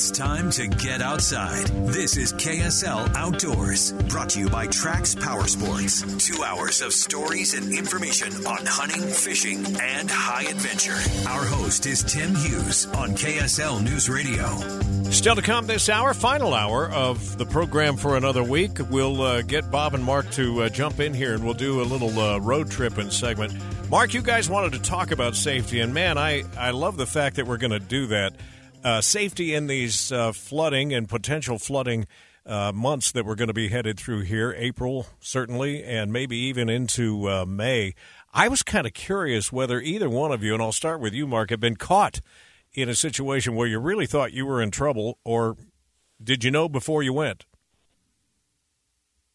It's time to get outside. This is KSL Outdoors, brought to you by Trax Power Sports. Two hours of stories and information on hunting, fishing, and high adventure. Our host is Tim Hughes on KSL News Radio. Still to come this hour, final hour of the program for another week. We'll uh, get Bob and Mark to uh, jump in here and we'll do a little uh, road and segment. Mark, you guys wanted to talk about safety, and man, I, I love the fact that we're going to do that. Uh, safety in these uh, flooding and potential flooding uh, months that we're going to be headed through here, April certainly, and maybe even into uh, May. I was kind of curious whether either one of you, and I'll start with you, Mark, have been caught in a situation where you really thought you were in trouble, or did you know before you went?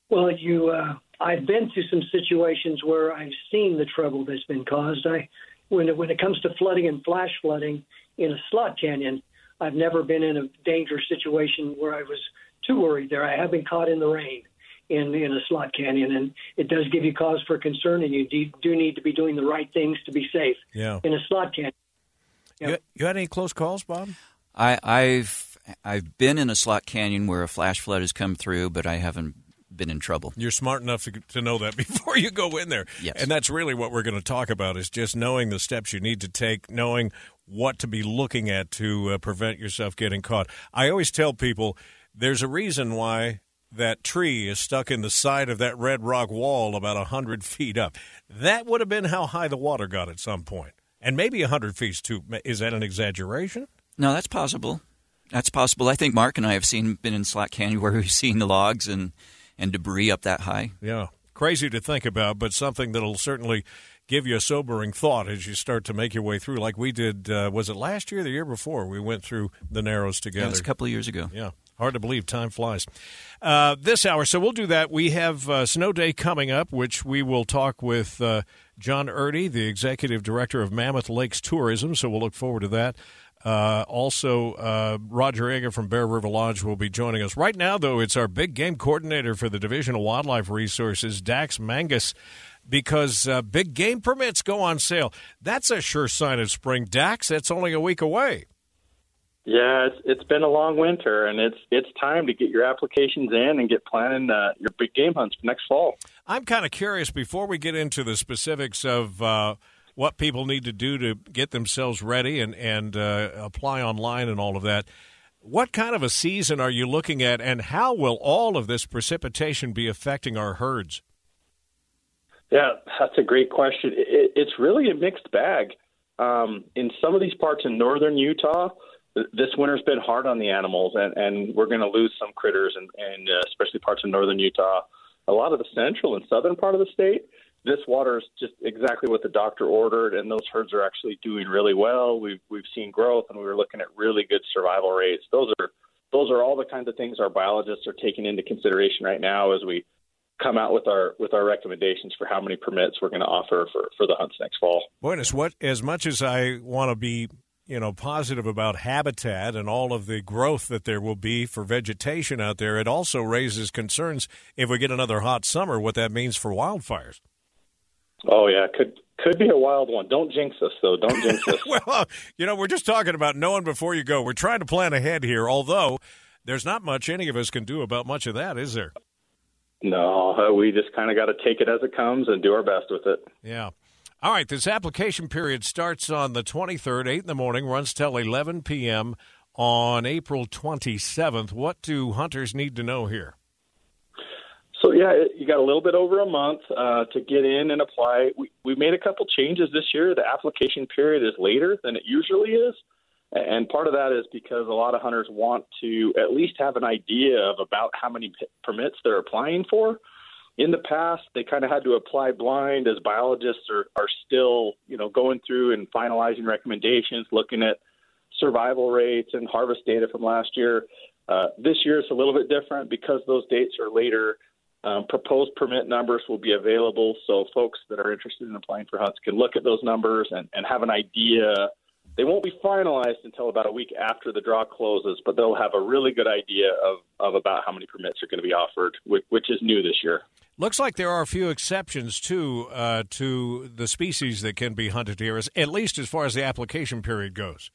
Well, you, uh, I've been to some situations where I've seen the trouble that's been caused. I, when it, when it comes to flooding and flash flooding in a slot canyon, I've never been in a dangerous situation where I was too worried there. I have been caught in the rain in in a slot canyon, and it does give you cause for concern, and you do, do need to be doing the right things to be safe Yeah. in a slot canyon. You, you had any close calls, Bob? I, I've I've been in a slot canyon where a flash flood has come through, but I haven't been in trouble. You're smart enough to, to know that before you go in there. Yes. And that's really what we're going to talk about is just knowing the steps you need to take, knowing what to be looking at to uh, prevent yourself getting caught. I always tell people there's a reason why that tree is stuck in the side of that red rock wall about a 100 feet up. That would have been how high the water got at some point. And maybe a 100 feet too. Is that an exaggeration? No, that's possible. That's possible. I think Mark and I have seen been in slot canyon where we've seen the logs and and debris up that high. Yeah. Crazy to think about, but something that'll certainly give you a sobering thought as you start to make your way through, like we did. Uh, was it last year, or the year before? We went through the Narrows together. Yeah, a couple of years ago. Yeah. Hard to believe time flies. Uh, this hour, so we'll do that. We have uh, Snow Day coming up, which we will talk with uh, John Urdi, the executive director of Mammoth Lakes Tourism. So we'll look forward to that. Uh, also, uh, Roger Eger from Bear River Lodge will be joining us. Right now, though, it's our big game coordinator for the Division of Wildlife Resources, Dax Mangus, because uh, big game permits go on sale. That's a sure sign of spring. Dax, that's only a week away. Yeah, it's it's been a long winter, and it's it's time to get your applications in and get planning uh, your big game hunts for next fall. I'm kind of curious before we get into the specifics of uh, what people need to do to get themselves ready and and uh, apply online and all of that. What kind of a season are you looking at, and how will all of this precipitation be affecting our herds? Yeah, that's a great question. It, it's really a mixed bag. Um, in some of these parts in northern Utah, th- this winter's been hard on the animals, and, and we're going to lose some critters, and, and uh, especially parts of northern Utah. A lot of the central and southern part of the state, this water is just exactly what the doctor ordered, and those herds are actually doing really well. We've we've seen growth, and we were looking at really good survival rates. Those are those are all the kinds of things our biologists are taking into consideration right now as we come out with our with our recommendations for how many permits we're going to offer for for the hunts next fall. Boyness, what as much as I want to be you know positive about habitat and all of the growth that there will be for vegetation out there, it also raises concerns if we get another hot summer. What that means for wildfires. Oh yeah, could could be a wild one. Don't jinx us though. Don't jinx us. well, you know, we're just talking about knowing before you go. We're trying to plan ahead here, although there's not much any of us can do about much of that, is there? No, uh, we just kind of got to take it as it comes and do our best with it. Yeah. All right, this application period starts on the 23rd, 8 in the morning, runs till 11 p.m. on April 27th. What do hunters need to know here? So yeah, you got a little bit over a month uh, to get in and apply. We we made a couple changes this year. The application period is later than it usually is, and part of that is because a lot of hunters want to at least have an idea of about how many p- permits they're applying for. In the past, they kind of had to apply blind as biologists are, are still, you know, going through and finalizing recommendations, looking at survival rates and harvest data from last year. Uh, this year it's a little bit different because those dates are later. Um, proposed permit numbers will be available, so folks that are interested in applying for hunts can look at those numbers and, and have an idea. They won't be finalized until about a week after the draw closes, but they'll have a really good idea of, of about how many permits are going to be offered, which, which is new this year. Looks like there are a few exceptions too uh, to the species that can be hunted here, at least as far as the application period goes.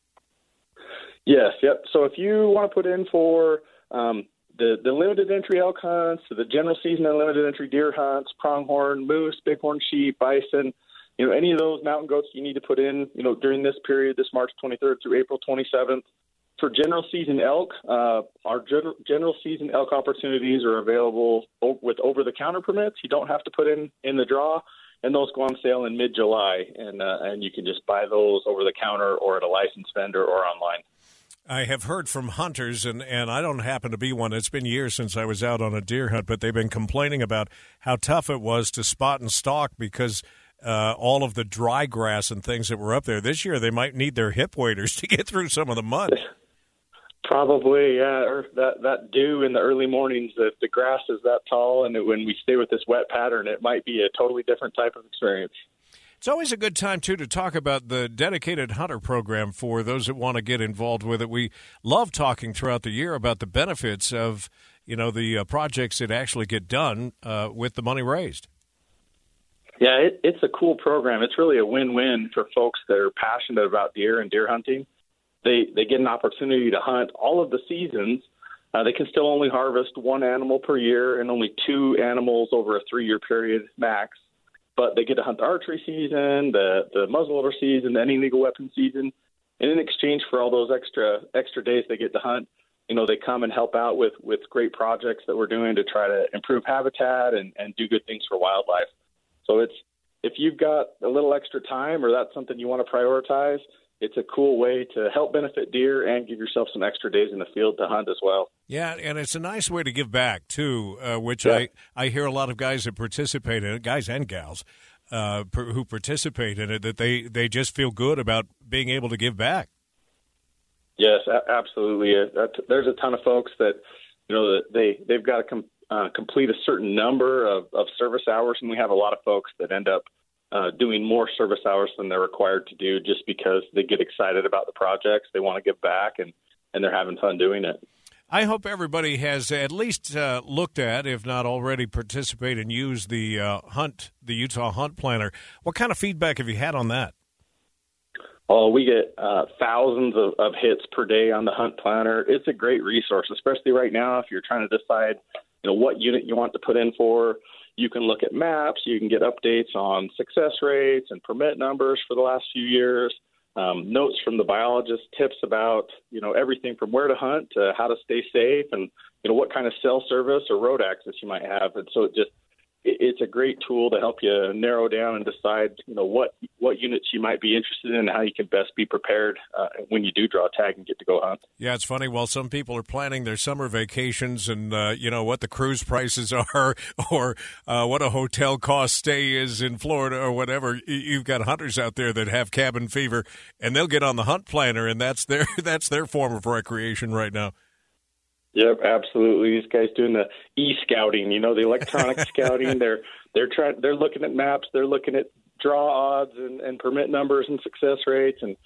Yes, yep. So if you want to put in for um, the the limited entry elk hunts, the general season and limited entry deer hunts, pronghorn, moose, bighorn sheep, bison, you know, any of those mountain goats you need to put in, you know, during this period, this March 23rd through April 27th. For general season elk, uh, our general, general season elk opportunities are available with over the counter permits. You don't have to put in in the draw, and those go on sale in mid July, and uh, and you can just buy those over the counter or at a licensed vendor or online. I have heard from hunters, and, and I don't happen to be one. It's been years since I was out on a deer hunt, but they've been complaining about how tough it was to spot and stalk because uh, all of the dry grass and things that were up there. This year, they might need their hip waders to get through some of the mud. Probably, yeah. Or that that dew in the early mornings. If the grass is that tall, and it, when we stay with this wet pattern, it might be a totally different type of experience. It's always a good time, too, to talk about the dedicated hunter program for those that want to get involved with it. We love talking throughout the year about the benefits of, you know, the uh, projects that actually get done uh, with the money raised. Yeah, it, it's a cool program. It's really a win-win for folks that are passionate about deer and deer hunting. They they get an opportunity to hunt all of the seasons. Uh, they can still only harvest one animal per year and only two animals over a three-year period max but they get to hunt the archery season, the the muzzleloader season, any legal weapon season, and in exchange for all those extra extra days they get to hunt, you know, they come and help out with with great projects that we're doing to try to improve habitat and and do good things for wildlife. So it's if you've got a little extra time or that's something you want to prioritize, it's a cool way to help benefit deer and give yourself some extra days in the field to hunt as well. Yeah, and it's a nice way to give back too, uh, which yeah. I I hear a lot of guys that participate in it, guys and gals. Uh, who participate in it that they, they just feel good about being able to give back. Yes, absolutely. Uh, there's a ton of folks that you know they they've got to com- uh, complete a certain number of, of service hours, and we have a lot of folks that end up uh, doing more service hours than they're required to do just because they get excited about the projects, they want to give back, and and they're having fun doing it. I hope everybody has at least uh, looked at, if not already participated and used the uh, hunt, the Utah Hunt Planner. What kind of feedback have you had on that? Oh, we get uh, thousands of, of hits per day on the Hunt Planner. It's a great resource, especially right now if you're trying to decide, you know, what unit you want to put in for you can look at maps. You can get updates on success rates and permit numbers for the last few years. Um, notes from the biologist, tips about you know everything from where to hunt to how to stay safe, and you know what kind of cell service or road access you might have. And so it just it's a great tool to help you narrow down and decide, you know, what what units you might be interested in and how you can best be prepared uh, when you do draw a tag and get to go hunt. Yeah, it's funny. While some people are planning their summer vacations and uh, you know what the cruise prices are, or uh, what a hotel cost stay is in Florida or whatever, you've got hunters out there that have cabin fever, and they'll get on the hunt planner, and that's their that's their form of recreation right now. Yep, absolutely. These guys doing the e-scouting, you know, the electronic scouting. They're they're trying. They're looking at maps. They're looking at draw odds and, and permit numbers and success rates. And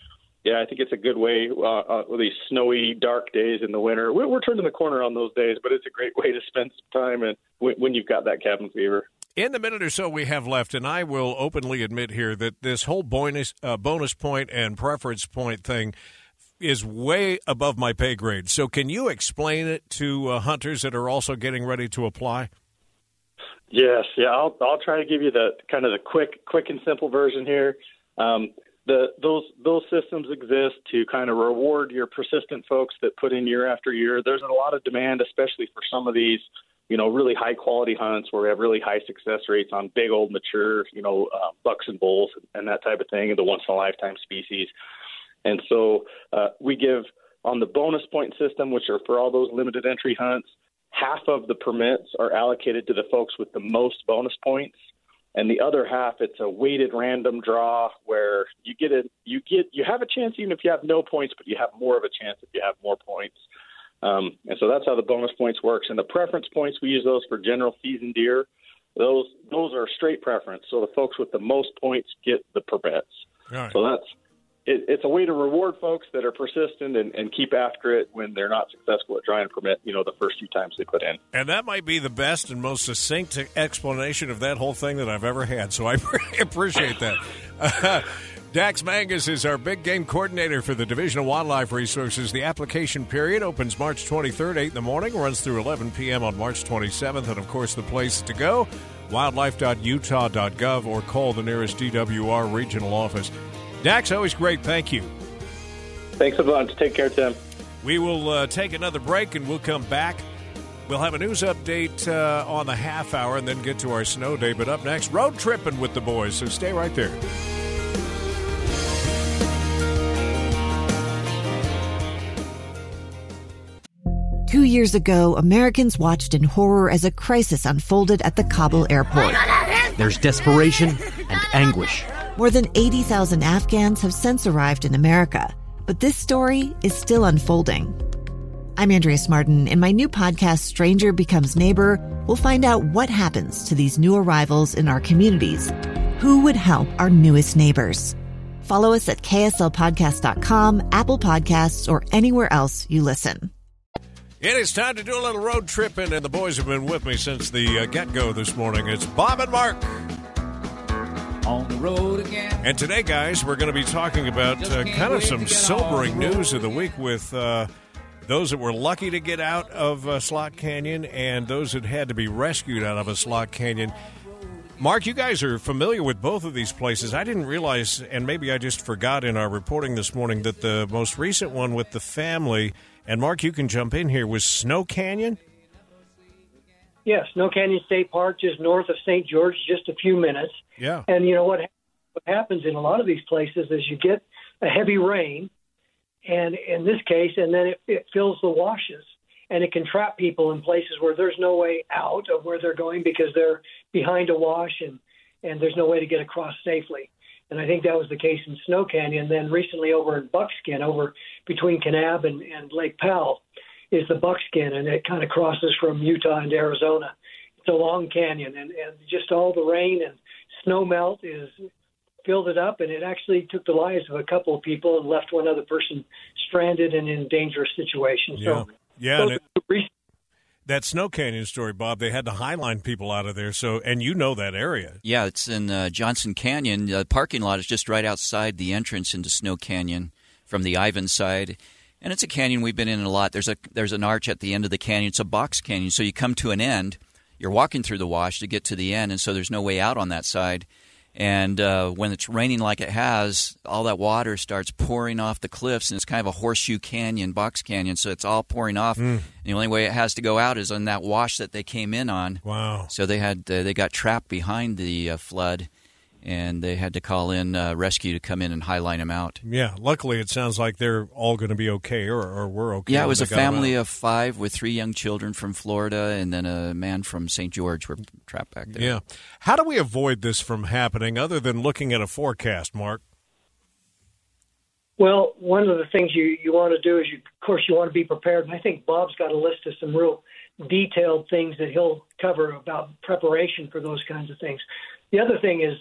yeah, I think it's a good way uh, uh, with these snowy, dark days in the winter. We're, we're turning the corner on those days, but it's a great way to spend some time and when, when you've got that cabin fever. In the minute or so we have left, and I will openly admit here that this whole bonus uh, bonus point and preference point thing is way above my pay grade. So, can you explain it to uh, hunters that are also getting ready to apply? Yes, yeah, I'll I'll try to give you the kind of the quick quick and simple version here. Um, the those those systems exist to kind of reward your persistent folks that put in year after year. There's a lot of demand, especially for some of these, you know, really high quality hunts where we have really high success rates on big old mature, you know, uh, bucks and bulls and that type of thing, and the once in a lifetime species. And so uh, we give on the bonus point system, which are for all those limited entry hunts half of the permits are allocated to the folks with the most bonus points. And the other half it's a weighted random draw where you get a you get you have a chance even if you have no points but you have more of a chance if you have more points. Um, and so that's how the bonus points works. And the preference points we use those for general season deer. Those those are straight preference. So the folks with the most points get the permits. Right. so that's it, it's a way to reward folks that are persistent and, and keep after it when they're not successful at drawing a permit, you know, the first few times they put in. And that might be the best and most succinct explanation of that whole thing that I've ever had. So I appreciate that. Dax Mangus is our big game coordinator for the Division of Wildlife Resources. The application period opens March 23rd, 8 in the morning, runs through 11 p.m. on March 27th. And of course, the place to go wildlife.utah.gov or call the nearest DWR regional office. Dax, always great. Thank you. Thanks a bunch. Take care, Tim. We will uh, take another break and we'll come back. We'll have a news update uh, on the half hour and then get to our snow day. But up next, road tripping with the boys. So stay right there. Two years ago, Americans watched in horror as a crisis unfolded at the Kabul airport. There's desperation and anguish. More than 80,000 Afghans have since arrived in America, but this story is still unfolding. I'm Andrea Martin. In my new podcast, Stranger Becomes Neighbor, we'll find out what happens to these new arrivals in our communities. Who would help our newest neighbors? Follow us at kslpodcast.com, Apple Podcasts, or anywhere else you listen. It is time to do a little road tripping, and the boys have been with me since the uh, get go this morning. It's Bob and Mark on the road again. And today, guys, we're going to be talking about uh, kind of some sobering news of the week with uh, those that were lucky to get out of uh, Slot Canyon and those that had to be rescued out of a Slot Canyon. Mark, you guys are familiar with both of these places. I didn't realize, and maybe I just forgot in our reporting this morning, that the most recent one with the family, and Mark, you can jump in here, was Snow Canyon? Yes, Snow Canyon State Park, just north of St. George, just a few minutes. Yeah. And you know what? What happens in a lot of these places is you get a heavy rain, and in this case, and then it, it fills the washes, and it can trap people in places where there's no way out of where they're going because they're behind a wash, and and there's no way to get across safely. And I think that was the case in Snow Canyon. Then recently over in Buckskin, over between Kanab and, and Lake Powell, is the Buckskin, and it kind of crosses from Utah into Arizona. It's a long canyon, and, and just all the rain and snow melt is filled it up, and it actually took the lives of a couple of people and left one other person stranded and in dangerous situation. Yeah. So, yeah. It, that Snow Canyon story, Bob, they had to highline people out of there. So, and you know that area. Yeah, it's in uh, Johnson Canyon. The parking lot is just right outside the entrance into Snow Canyon from the Ivins side and it's a canyon we've been in a lot. There's a there's an arch at the end of the canyon. It's a box canyon, so you come to an end. You're walking through the wash to get to the end, and so there's no way out on that side. And uh, when it's raining like it has, all that water starts pouring off the cliffs, and it's kind of a horseshoe canyon, box canyon. So it's all pouring off. Mm. the only way it has to go out is on that wash that they came in on. Wow! So they had uh, they got trapped behind the uh, flood, and they had to call in uh, rescue to come in and highline them out. Yeah, luckily it sounds like they're all going to be okay, or, or we're okay. Yeah, it was a family of five with three young children from Florida, and then a man from St. George were trapped back there. Yeah, how do we avoid this from happening, other than looking at a forecast, Mark? Well, one of the things you, you want to do is, you, of course, you want to be prepared. And I think Bob's got a list of some real detailed things that he'll cover about preparation for those kinds of things. The other thing is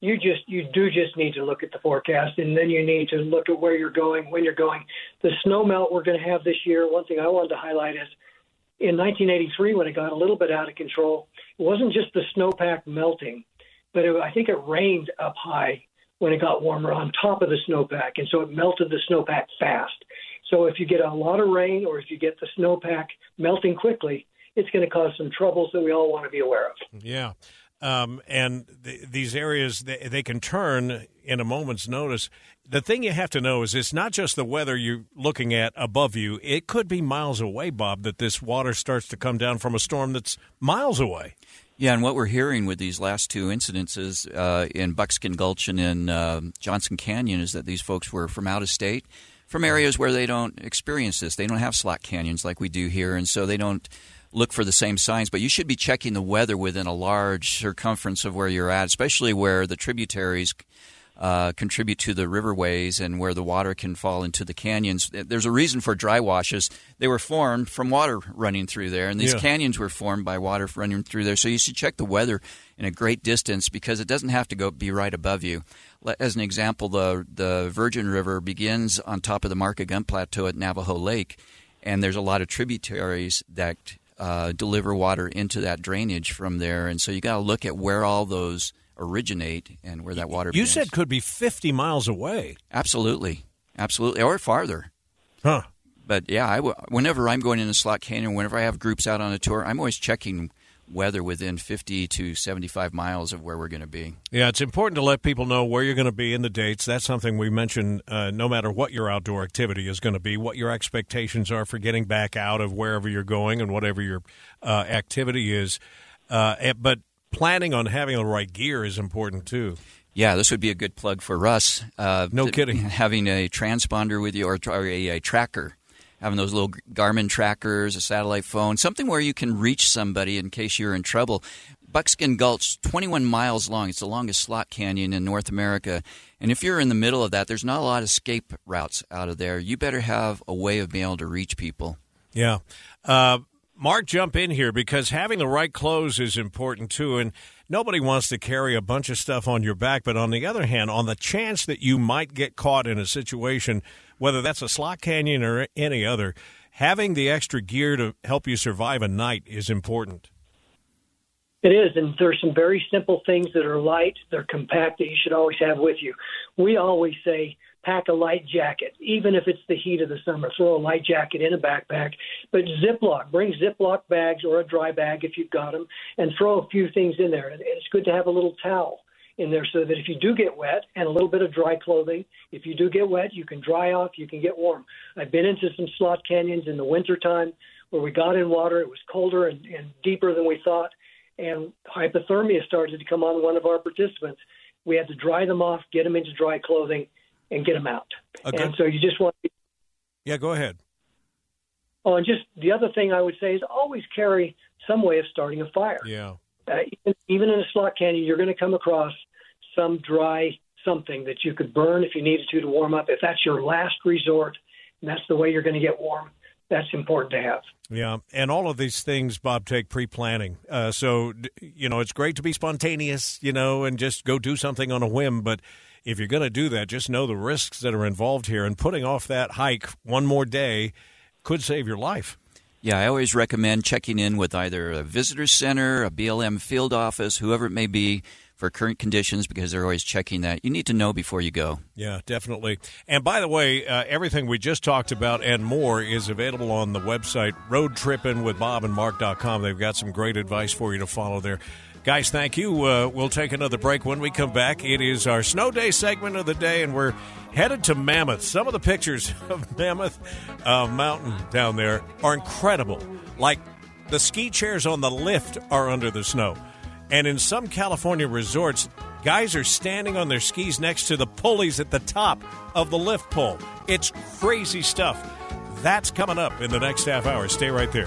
you just you do just need to look at the forecast and then you need to look at where you're going when you're going the snow melt we're going to have this year one thing i wanted to highlight is in 1983 when it got a little bit out of control it wasn't just the snowpack melting but it, i think it rained up high when it got warmer on top of the snowpack and so it melted the snowpack fast so if you get a lot of rain or if you get the snowpack melting quickly it's going to cause some troubles that we all want to be aware of. Yeah. Um, and th- these areas, they, they can turn in a moment's notice. The thing you have to know is it's not just the weather you're looking at above you. It could be miles away, Bob, that this water starts to come down from a storm that's miles away. Yeah, and what we're hearing with these last two incidences uh, in Buckskin Gulch and in uh, Johnson Canyon is that these folks were from out of state, from areas where they don't experience this. They don't have slot canyons like we do here, and so they don't look for the same signs. But you should be checking the weather within a large circumference of where you're at, especially where the tributaries uh, contribute to the riverways and where the water can fall into the canyons. There's a reason for dry washes. They were formed from water running through there, and these Yeah. canyons were formed by water running through there. So you should check the weather in a great distance because it doesn't have to go be right above you. As an example, the the Virgin River begins on top of the Markagunt Plateau at Navajo Lake, and there's a lot of tributaries that uh, deliver water into that drainage from there. And so you got to look at where all those originate and where that water. You begins. said could be 50 miles away. Absolutely, absolutely, or farther. Huh. But yeah, I w- whenever I'm going into Slot Canyon, whenever I have groups out on a tour, I'm always checking weather within 50 to 75 miles of where we're going to be. Yeah, it's important to let people know where you're going to be in the dates. That's something we mentioned uh, no matter what your outdoor activity is going to be, what your expectations are for getting back out of wherever you're going and whatever your uh, activity is. Uh, but planning on having the right gear is important too. Yeah, this would be a good plug for Russ. Uh, No th- kidding. Having a transponder with you or, or a, a tracker, having those little Garmin trackers, a satellite phone, something where you can reach somebody in case you're in trouble. Buckskin Gulch, 21 miles long. It's the longest slot canyon in North America. And if you're in the middle of that, there's not a lot of escape routes out of there. You better have a way of being able to reach people. Yeah. Uh, Mark, jump in here because having the right clothes is important too. And nobody wants to carry a bunch of stuff on your back. But on the other hand, on the chance that you might get caught in a situation, whether that's a slot canyon or any other, having the extra gear to help you survive a night is important. It is, and there's some very simple things that are light, they're compact that you should always have with you. We always say pack a light jacket, even if it's the heat of the summer. Throw a light jacket in a backpack, but Ziploc, bring Ziploc bags or a dry bag if you've got them, and throw a few things in there. And it's good to have a little towel in there so that if you do get wet and a little bit of dry clothing, if you do get wet, you can dry off, you can get warm. I've been into some slot canyons in the wintertime where we got in water, it was colder and, and deeper than we thought, and hypothermia started to come on one of our participants. We had to dry them off, get them into dry clothing, and get them out. And so you just want to Yeah, go ahead. Oh, and just the other thing I would say is always carry some way of starting a fire. Yeah. Uh, even, even in a slot canyon, you're going to come across some dry something that you could burn if you needed to to warm up. If that's your last resort, and that's the way you're going to get warm, that's important to have. Yeah, and all of these things, Bob, take pre-planning. Uh, so you know, it's great to be spontaneous, you know, and just go do something on a whim. But if you're going to do that, just know the risks that are involved here, and putting off that hike one more day could save your life. Yeah, I always recommend checking in with either a visitor center, a BLM field office, whoever it may be, for current conditions because they're always checking that. You need to know before you go. Yeah, definitely. And by the way, uh, everything we just talked about and more is available on the website roadtrippingwithbobandmark.com. They've got some great advice for you to follow there. Guys, thank you. Uh, we'll take another break when we come back. It is our snow day segment of the day, and we're headed to Mammoth. Some of the pictures of Mammoth uh, Mountain down there are incredible. Like the ski chairs on the lift are under the snow. And in some California resorts, guys are standing on their skis next to the pulleys at the top of the lift pole. It's crazy stuff. That's coming up in the next half hour. Stay right there.